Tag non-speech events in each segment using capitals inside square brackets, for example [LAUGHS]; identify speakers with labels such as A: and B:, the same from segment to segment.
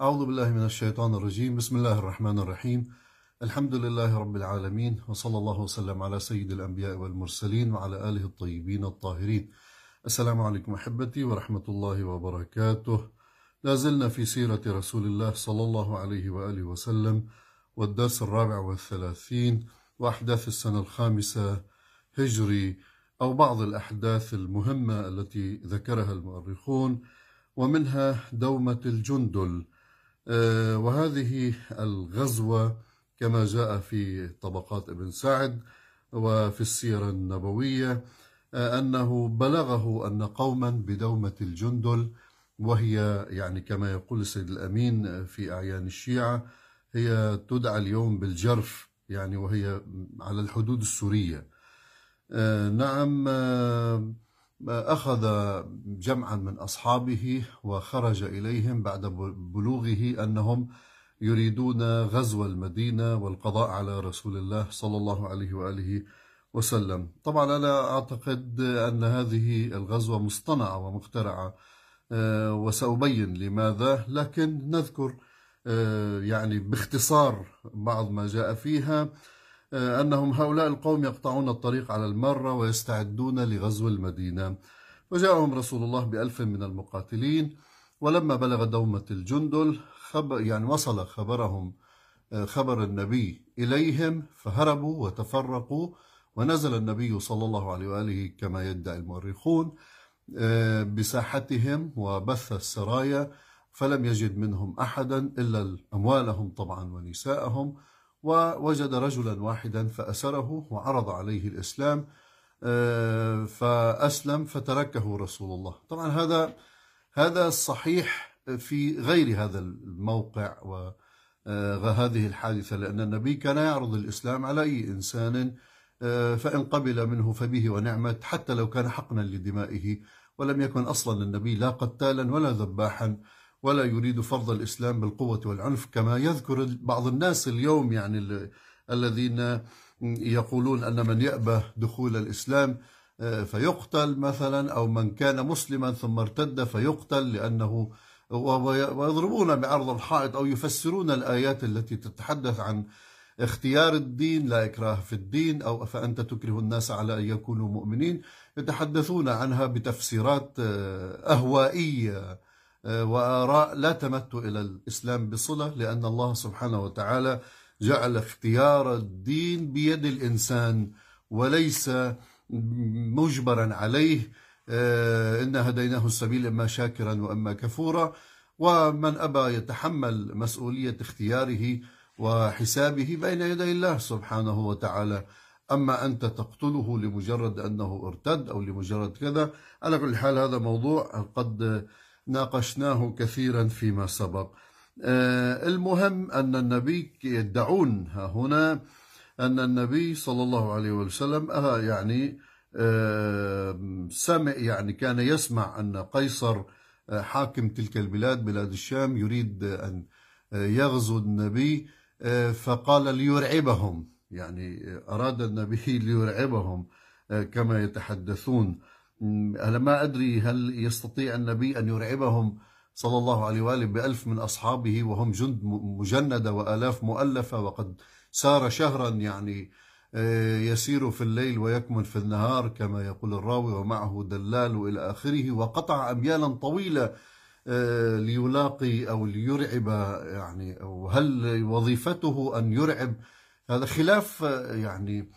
A: أعوذ بالله من الشيطان الرجيم. بسم الله الرحمن الرحيم. الحمد لله رب العالمين وصلى الله وسلم على سيد الأنبياء والمرسلين وعلى آله الطيبين الطاهرين. السلام عليكم أحبتي ورحمة الله وبركاته. لا زلنا في سيرة رسول الله صلى الله عليه وآله وسلم والدرس الرابع والثلاثين وأحداث السنة الخامسة هجري أو بعض الأحداث المهمة التي ذكرها المؤرخون ومنها دومة الجندل وهذه الغزوة كما جاء في طبقات ابن سعد وفي السيرة النبوية آه، أنه بلغه أن قوما بدومة الجندل وهي يعني كما يقول السيد الأمين في أعيان الشيعة هي تدعى اليوم بالجرف يعني وهي على الحدود السورية. آه، نعم أخذ جمعا من أصحابه وخرج إليهم بعد بلوغه أنهم يريدون غزو المدينة والقضاء على رسول الله صلى الله عليه وآله وسلم. طبعا أنا أعتقد أن هذه الغزوة مصطنعة ومخترعة آه، وسأبين لماذا لكن نذكر آه، يعني باختصار بعض ما جاء فيها. أنهم هؤلاء القوم يقطعون الطريق على المرة ويستعدون لغزو المدينة. وجاءهم رسول الله بألف من المقاتلين ولما بلغ دومة الجندل خبر يعني وصل خبرهم آه، خبر النبي إليهم فهربوا وتفرقوا ونزل النبي صلى الله عليه وآله كما يدعي المؤرخون آه، بساحتهم وبث السرايا فلم يجد منهم أحدا إلا أموالهم طبعا ونساءهم ووجد رجلا واحدا فأسره وعرض عليه الإسلام آه، فأسلم فتركه رسول الله. طبعا هذا هذا صحيح في غير هذا الموقع وهذه آه، الحادثة لأن النبي كان يعرض الإسلام على أي إنسان آه، فإن قبل منه فبه ونعمت حتى لو كان حقنا لدمائه ولم يكن أصلا النبي لا قتالا ولا ذباحا. ولا يريد فرض الإسلام بالقوة والعنف كما يذكر بعض الناس اليوم يعني الذين يقولون أن من يأبى دخول الإسلام آه، فيقتل مثلا أو من كان مسلما ثم ارتد فيقتل لأنه ويضربون بعرض الحائط أو يفسرون الآيات التي تتحدث عن اختيار الدين لا إكراه في الدين أو فأنت تكره الناس على أن يكونوا مؤمنين يتحدثون عنها بتفسيرات آه، أهوائية. وآراء لا تمت إلى الإسلام بصلة لأن الله سبحانه وتعالى جعل اختيار الدين بيد الإنسان وليس مجبرا عليه. آه، إن هديناه السبيل إما شاكرا وإما كفورا. ومن أبى يتحمل مسؤولية اختياره وحسابه بين يدي الله سبحانه وتعالى. أما أنت تقتله لمجرد أنه ارتد أو لمجرد كذا على كل حال هذا موضوع. قد ناقشناه كثيرا فيما سبق. آه، المهم أن النبي يدعون هنا أن النبي صلى الله عليه وسلم آه، يعني آه، سمع يعني كان يسمع أن قيصر حاكم تلك البلاد بلاد الشام يريد أن يغزو النبي فقال ليرعبهم يعني أراد النبي [LAUGHS] ليرعبهم كما يتحدثون. أنا ما أدري هل يستطيع النبي أن يرعبهم صلى الله عليه وآله بألف من أصحابه وهم جند مجندة وآلاف مؤلفة وقد سار شهرا يعني آه، يسير في الليل ويكمن في النهار كما يقول الراوي ومعه دلال إلى آخره وقطع أميالا طويلة آه، ليلاقي أو ليرعب يعني أو هل وظيفته أن يرعب؟ هذا خلاف آه، يعني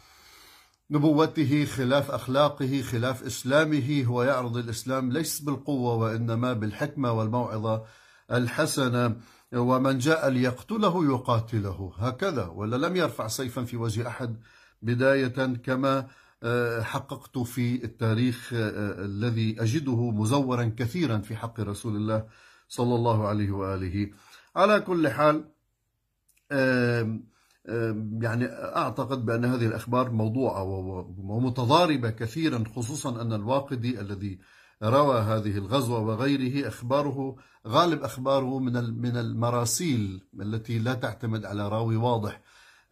A: نبوته خلاف أخلاقه خلاف إسلامه. هو يعرض الإسلام ليس بالقوة وإنما بالحكمة والموعظة الحسنة. ومن جاء ليقتله يقاتله. هكذا. ولا لم يرفع سيفا في وجه أحد. بداية كما آه، حققت في التاريخ آه، الذي أجده مزورا كثيرا في حق رسول الله صلى الله عليه وآله. على كل حال يعني أعتقد بأن هذه الأخبار موضوعة ومتضاربة كثيرا خصوصا أن الواقدي الذي روى هذه الغزوة وغيره أخباره غالب أخباره من من المراسيل التي لا تعتمد على راوي واضح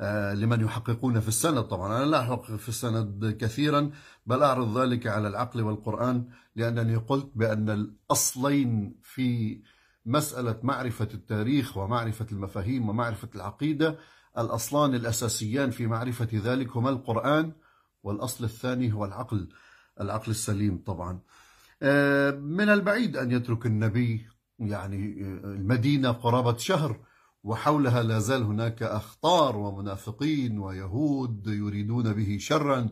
A: آه، لمن يحققون في السند. طبعا أنا لا أحقق في السند كثيرا بل أعرض ذلك على العقل والقرآن لأنني قلت بأن الأصلين في مسألة معرفة التاريخ ومعرفة المفاهيم ومعرفة العقيدة الأصلان الأساسيان في معرفة ذلك هما القرآن والأصل الثاني هو العقل العقل السليم طبعا. آه، من البعيد أن يترك النبي يعني المدينة قرابة شهر وحولها لا زال هناك أخطار ومنافقين ويهود يريدون به شرا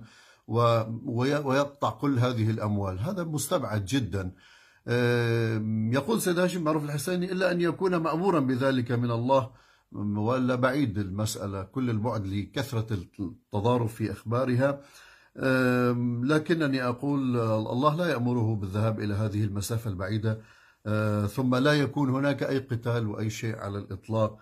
A: ويقطع كل هذه الأموال. هذا مستبعد جدا. يقول سيد هاشم معروف الحسيني إلا أن يكون مأمورا بذلك من الله ولا بعيد المسألة كل البعد لكثرة التضارب في أخبارها. لكنني أقول الله لا يأمره بالذهاب إلى هذه المسافة البعيدة. أه، ثم لا يكون هناك أي قتال وأي شيء على الإطلاق.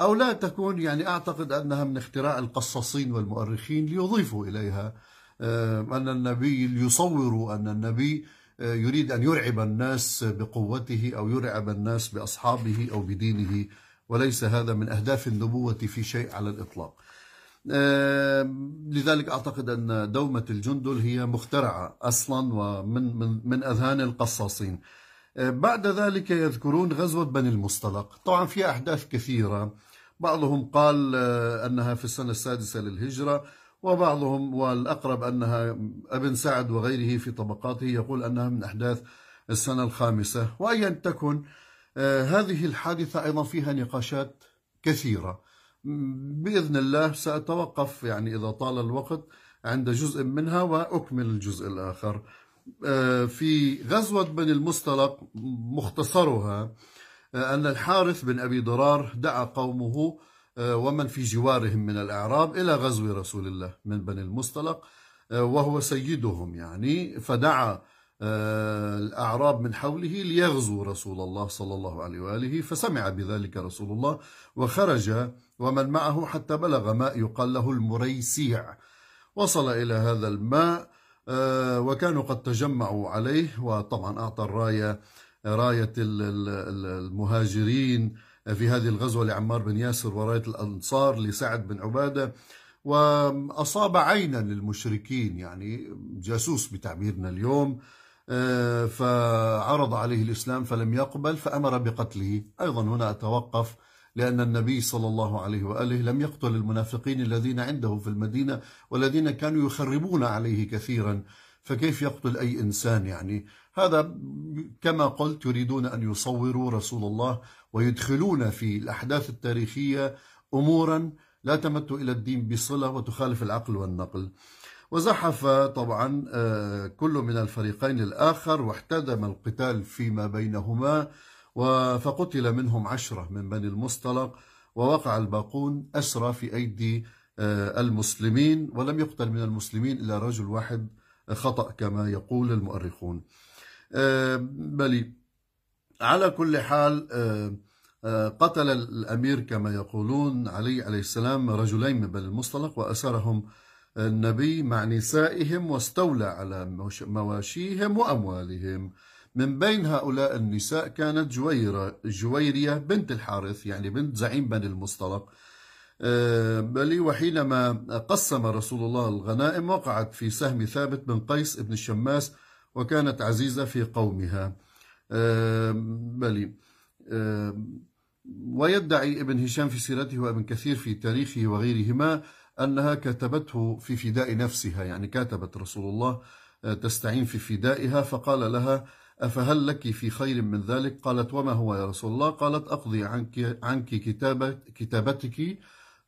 A: أو لا تكون يعني أعتقد أنها من اختراع القصاصين والمؤرخين ليضيفوا إليها. أن النبي ليصوروا أن النبي أه، يريد أن يرعب الناس بقوته أو يرعب الناس بأصحابه أو بدينه. وليس هذا من أهداف النبوة في شيء على الإطلاق. لذلك أعتقد أن دومة الجندل هي مخترعة أصلا ومن من, من أذهان القصاصين. بعد ذلك يذكرون غزوة بني المصطلق. طبعا في أحداث كثيرة. بعضهم قال آه، أنها في السنة السادسة للهجرة وبعضهم والأقرب أنها ابن سعد وغيره في طبقاته يقول أنها من أحداث السنة الخامسة. وأيا تكن آه، هذه الحادثة أيضا فيها نقاشات كثيرة. بإذن الله سأتوقف يعني إذا طال الوقت عند جزء منها وأكمل الجزء الآخر. آه، في غزوة بني المصطلق مختصرها آه، أن الحارث بن أبي ضرار دعا قومه ومن في جوارهم من الأعراب إلى غزو رسول الله من بني المصطلق وهو سيدهم يعني فدعا آه، الأعراب من حوله ليغزوا رسول الله صلى الله عليه وآله فسمع بذلك رسول الله وخرج ومن معه حتى بلغ ماء يقال له المريسيع. وصل إلى هذا الماء آه، وكانوا قد تجمعوا عليه وطبعا أعطى الراية راية المهاجرين في هذه الغزوة لعمار بن ياسر وراية الأنصار لسعد بن عبادة. وأصاب عينا للمشركين يعني جاسوس بتعبيرنا اليوم. آه، فعرض عليه الإسلام فلم يقبل فأمر بقتله. أيضا هنا أتوقف لأن النبي صلى الله عليه وآله لم يقتل المنافقين الذين عنده في المدينة والذين كانوا يخربون عليه كثيرا. فكيف يقتل أي إنسان يعني؟ هذا كما قلت يريدون أن يصوروا رسول الله ويدخلون في الأحداث التاريخية أمورا لا تمت إلى الدين بصلة وتخالف العقل والنقل. وزحف طبعا آه، كل من الفريقين الآخر واحتدم القتال فيما بينهما فقتل منهم عشرة من بني المصطلق ووقع الباقون أسرى في أيدي آه، المسلمين ولم يقتل من المسلمين إلا رجل واحد خطأ كما يقول المؤرخون. آه، بل على كل حال قتل الأمير كما يقولون علي عليه السلام رجلين من بني المصطلق وأسرهم النبي مع نسائهم واستولى على مواشيهم وأموالهم. من بين هؤلاء النساء كانت جويرة جويرية بنت الحارث يعني بنت زعيم بني المصطلق. آه، بل وحينما قسم رسول الله الغنائم وقعت في سهم ثابت بن قيس بن الشماس وكانت عزيزة في قومها. آه، بل آه، ويدعي ابن هشام في سيرته وابن كثير في تاريخه وغيرهما أنها كتبته في فداء نفسها يعني كاتبت رسول الله آه، تستعين في فدائها فقال لها أفهل لك في خير من ذلك؟ قالت وما هو يا رسول الله؟ قالت أقضي عنك, عنك كتابة كتابتك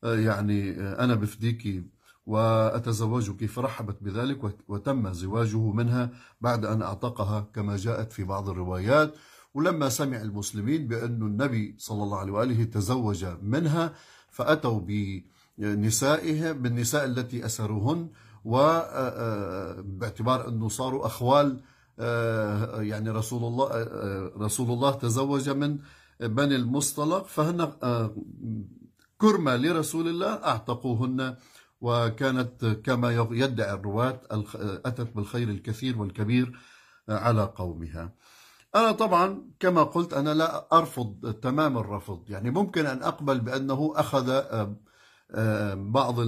A: آه، يعني آه، أنا بفديك وأتزوجك فرحبت بذلك وتم زواجه منها بعد أن أعتقها كما جاءت في بعض الروايات. ولما سمع المسلمين بأن النبي صلى الله عليه وآله تزوج منها فأتوا ب نسائها بالنساء التي أسروهن وباعتبار أنه صاروا أخوال يعني رسول الله رسول الله تزوج من بني المصطلق فهن كرمة لرسول الله أعتقوهن وكانت كما يدعي الرواة أتت بالخير الكثير والكبير على قومها. أنا طبعا كما قلت أنا لا أرفض تمام الرفض يعني ممكن أن أقبل بأنه أخذ بعض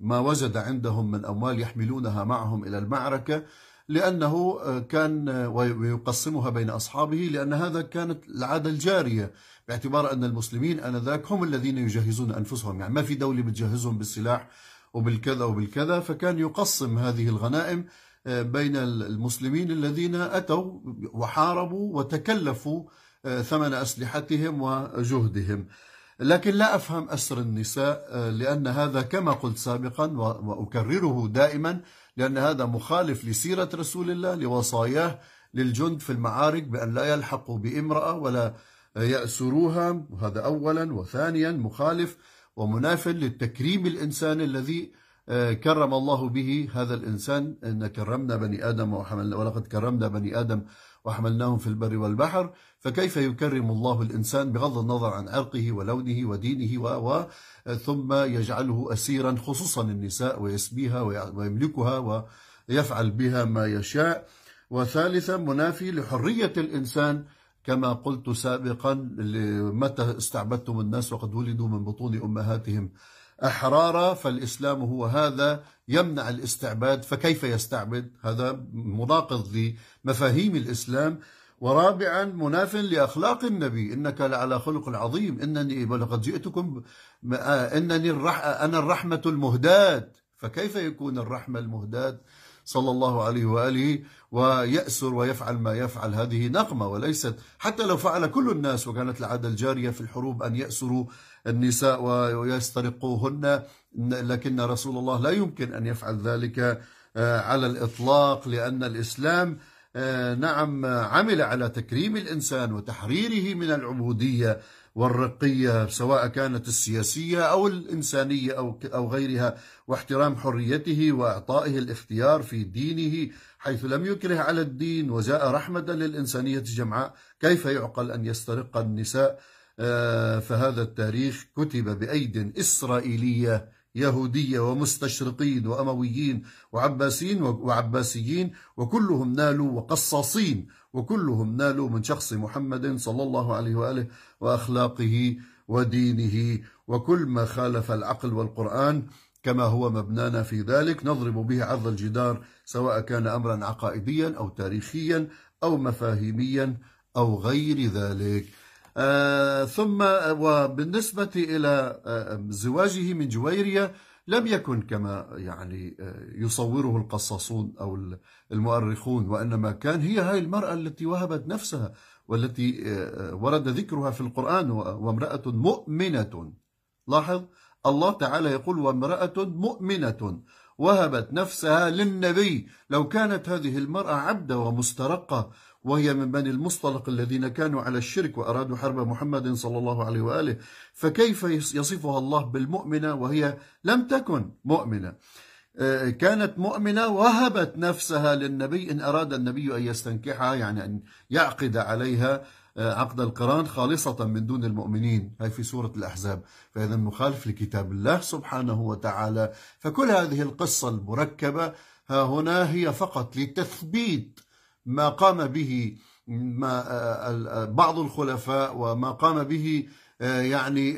A: ما وجد عندهم من أموال يحملونها معهم إلى المعركة لأنه كان ويقسمها بين أصحابه لأن هذا كانت العادة الجارية باعتبار أن المسلمين آنذاك هم الذين يجهزون أنفسهم. يعني ما في دولة بتجهزهم بالسلاح وبالكذا وبالكذا فكان يقسم هذه الغنائم آه، بين المسلمين الذين أتوا وحاربوا وتكلفوا آه، ثمن أسلحتهم وجهدهم. لكن لا أفهم أسر النساء آه، لأن هذا كما قلت سابقا وأكرره دائما لأن هذا مخالف لسيرة رسول الله لوصاياه للجند في المعارك بأن لا يلحقوا بامرأة ولا يأسروها. وهذا أولا وثانيا مخالف ومناف للتكريم الإنساني الذي كرم الله به هذا الإنسان إن كرمنا بني آدم وحملنا ولقد كرمنا بني آدم وحملناهم في البر والبحر فكيف يكرم الله الإنسان بغض النظر عن عرقه ولونه ودينه و ثم يجعله أسيرا خصوصا النساء ويسبيها ويملكها ويفعل بها ما يشاء. وثالثا منافي لحرية الإنسان كما قلت سابقا متى استعبدتم الناس وقد ولدوا من بطون أمهاتهم. أحرارا فالإسلام هو هذا يمنع الاستعباد فكيف يستعبد؟ هذا مناقض لمفاهيم الإسلام. ورابعا مناف لأخلاق النبي إنك لعلى خلق عظيم. إنني ولقد جئتكم إنني الرح أنا الرحمة المهداة. فكيف يكون الرحمة المهداة؟ صلى الله عليه وآله ويأسر ويفعل ما يفعل. هذه نقمة وليست حتى لو فعل كل الناس وكانت العادة الجارية في الحروب أن يأسروا النساء ويسترقوهن لكن رسول الله لا يمكن أن يفعل ذلك آه، على الإطلاق لأن الإسلام آه، نعم عمل على تكريم الإنسان وتحريره من العبودية. والرقية سواء كانت السياسية أو الإنسانية أو أو غيرها واحترام حريته وإعطائه الاختيار في دينه حيث لم يكره على الدين وجاء رحمة للإنسانية جمعاء كيف يعقل أن يسترق النساء؟ آه، فهذا التاريخ كتب بأيد إسرائيلية يهودية ومستشرقين وأمويين وعباسيين وعباسيين وكلهم نالوا وقصاصين وكلهم نالوا من شخص محمد صلى الله عليه وآله وأخلاقه ودينه وكل ما خالف العقل والقرآن كما هو مبنانا في ذلك نضرب به عرض الجدار سواء كان أمرا عقائديا أو تاريخيا أو مفاهيميا أو غير ذلك. آه ثم وبالنسبة إلى آه زواجه من جويرية لم يكن كما يعني آه، يصوره القصاصون أو المؤرخون وإنما كان هي هاي المرأة التي وهبت نفسها والتي آه، آه، ورد ذكرها في القرآن وامرأة مؤمنة. لاحظ؟ الله تعالى يقول وامرأة مؤمنة وهبت نفسها للنبي. لو كانت هذه المرأة عبدة ومسترقة وهي من بني المصطلق الذين كانوا على الشرك وأرادوا حرب محمد صلى الله عليه وآله. فكيف يصفها الله بالمؤمنة وهي لم تكن مؤمنة؟ آه، كانت مؤمنة وهبت نفسها للنبي إن أراد النبي أن يستنكحها يعني أن يعقد عليها آه، عقد القران خالصة من دون المؤمنين. هاي في سورة الأحزاب. فإذا مخالف لكتاب الله سبحانه وتعالى. فكل هذه القصة المركبة ها هنا هي فقط لتثبيت ما قام به ما بعض الخلفاء وما قام به يعني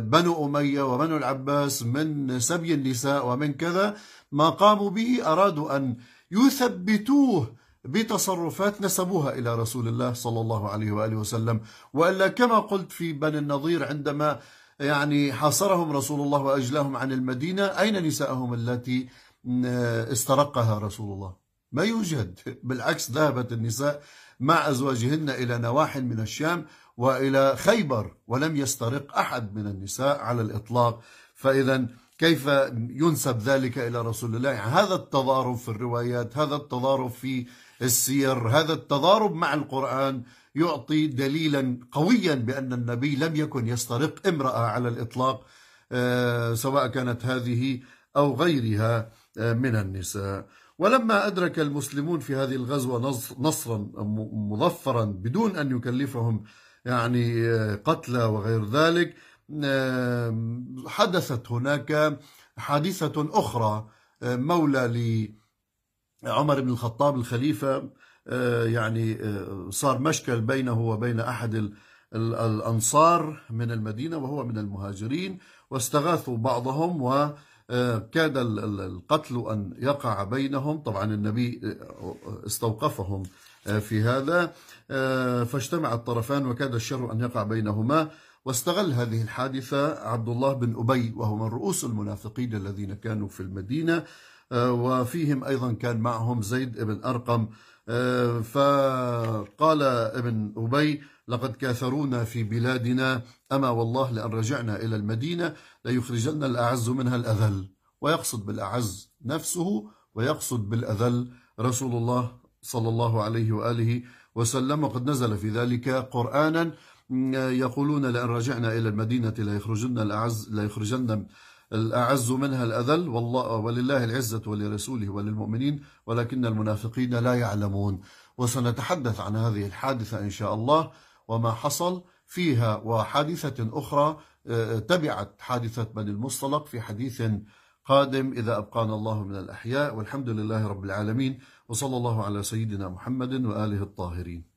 A: بنو أمية وبنو العباس من سبي النساء ومن كذا ما قاموا به أرادوا أن يثبتوه بتصرفات نسبوها إلى رسول الله صلى الله عليه وآله وسلم. وإلا كما قلت في بني النظير عندما يعني حاصرهم رسول الله وأجلاهم عن المدينة أين نساءهم التي استرقها رسول الله؟ ما يوجد. بالعكس ذهبت النساء مع أزواجهن إلى نواح من الشام وإلى خيبر ولم يسترق أحد من النساء على الإطلاق. فإذا كيف ينسب ذلك إلى رسول الله؟ يعني هذا التضارب في الروايات هذا التضارب في السير هذا التضارب مع القرآن يعطي دليلا قويا بأن النبي لم يكن يسترق امرأة على الإطلاق آه، سواء كانت هذه أو غيرها آه، من النساء. ولما أدرك المسلمون في هذه الغزوة نصرا مظفرا بدون أن يكلفهم يعني آه، قتلى وغير ذلك حدثت هناك حادثة أخرى آه، مولى لعمر بن الخطاب الخليفة آه، يعني صار مشكل بينه وبين أحد الأنصار من المدينة وهو من المهاجرين واستغاثوا بعضهم و كاد القتل أن يقع بينهم. طبعا النبي استوقفهم في هذا. فاجتمع الطرفان وكاد الشر أن يقع بينهما. واستغل هذه الحادثة عبد الله بن أبي وهو من رؤوس المنافقين الذين كانوا في المدينة. وفيهم أيضا كان معهم زيد بن أرقم فقال ابن أبي لقد كاثرونا في بلادنا أما والله لأن رجعنا إلى المدينة ليخرجن الأعز منها الأذل. ويقصد بالأعز نفسه ويقصد بالأذل رسول الله صلى الله عليه وآله وسلم. وقد نزل في ذلك قرآنا يقولون لأن رجعنا إلى المدينة ليخرجن الأعز ليخرجن الأعز منها الأذل والله ولله العزة ولرسوله وللمؤمنين ولكن المنافقين لا يعلمون. وسنتحدث عن هذه الحادثة إن شاء الله وما حصل فيها وحادثة أخرى آه، تبعت حادثة بني المصطلق في حديث قادم إذا أبقانا الله من الأحياء والحمد لله رب العالمين وصلى الله على سيدنا محمد وآله الطاهرين.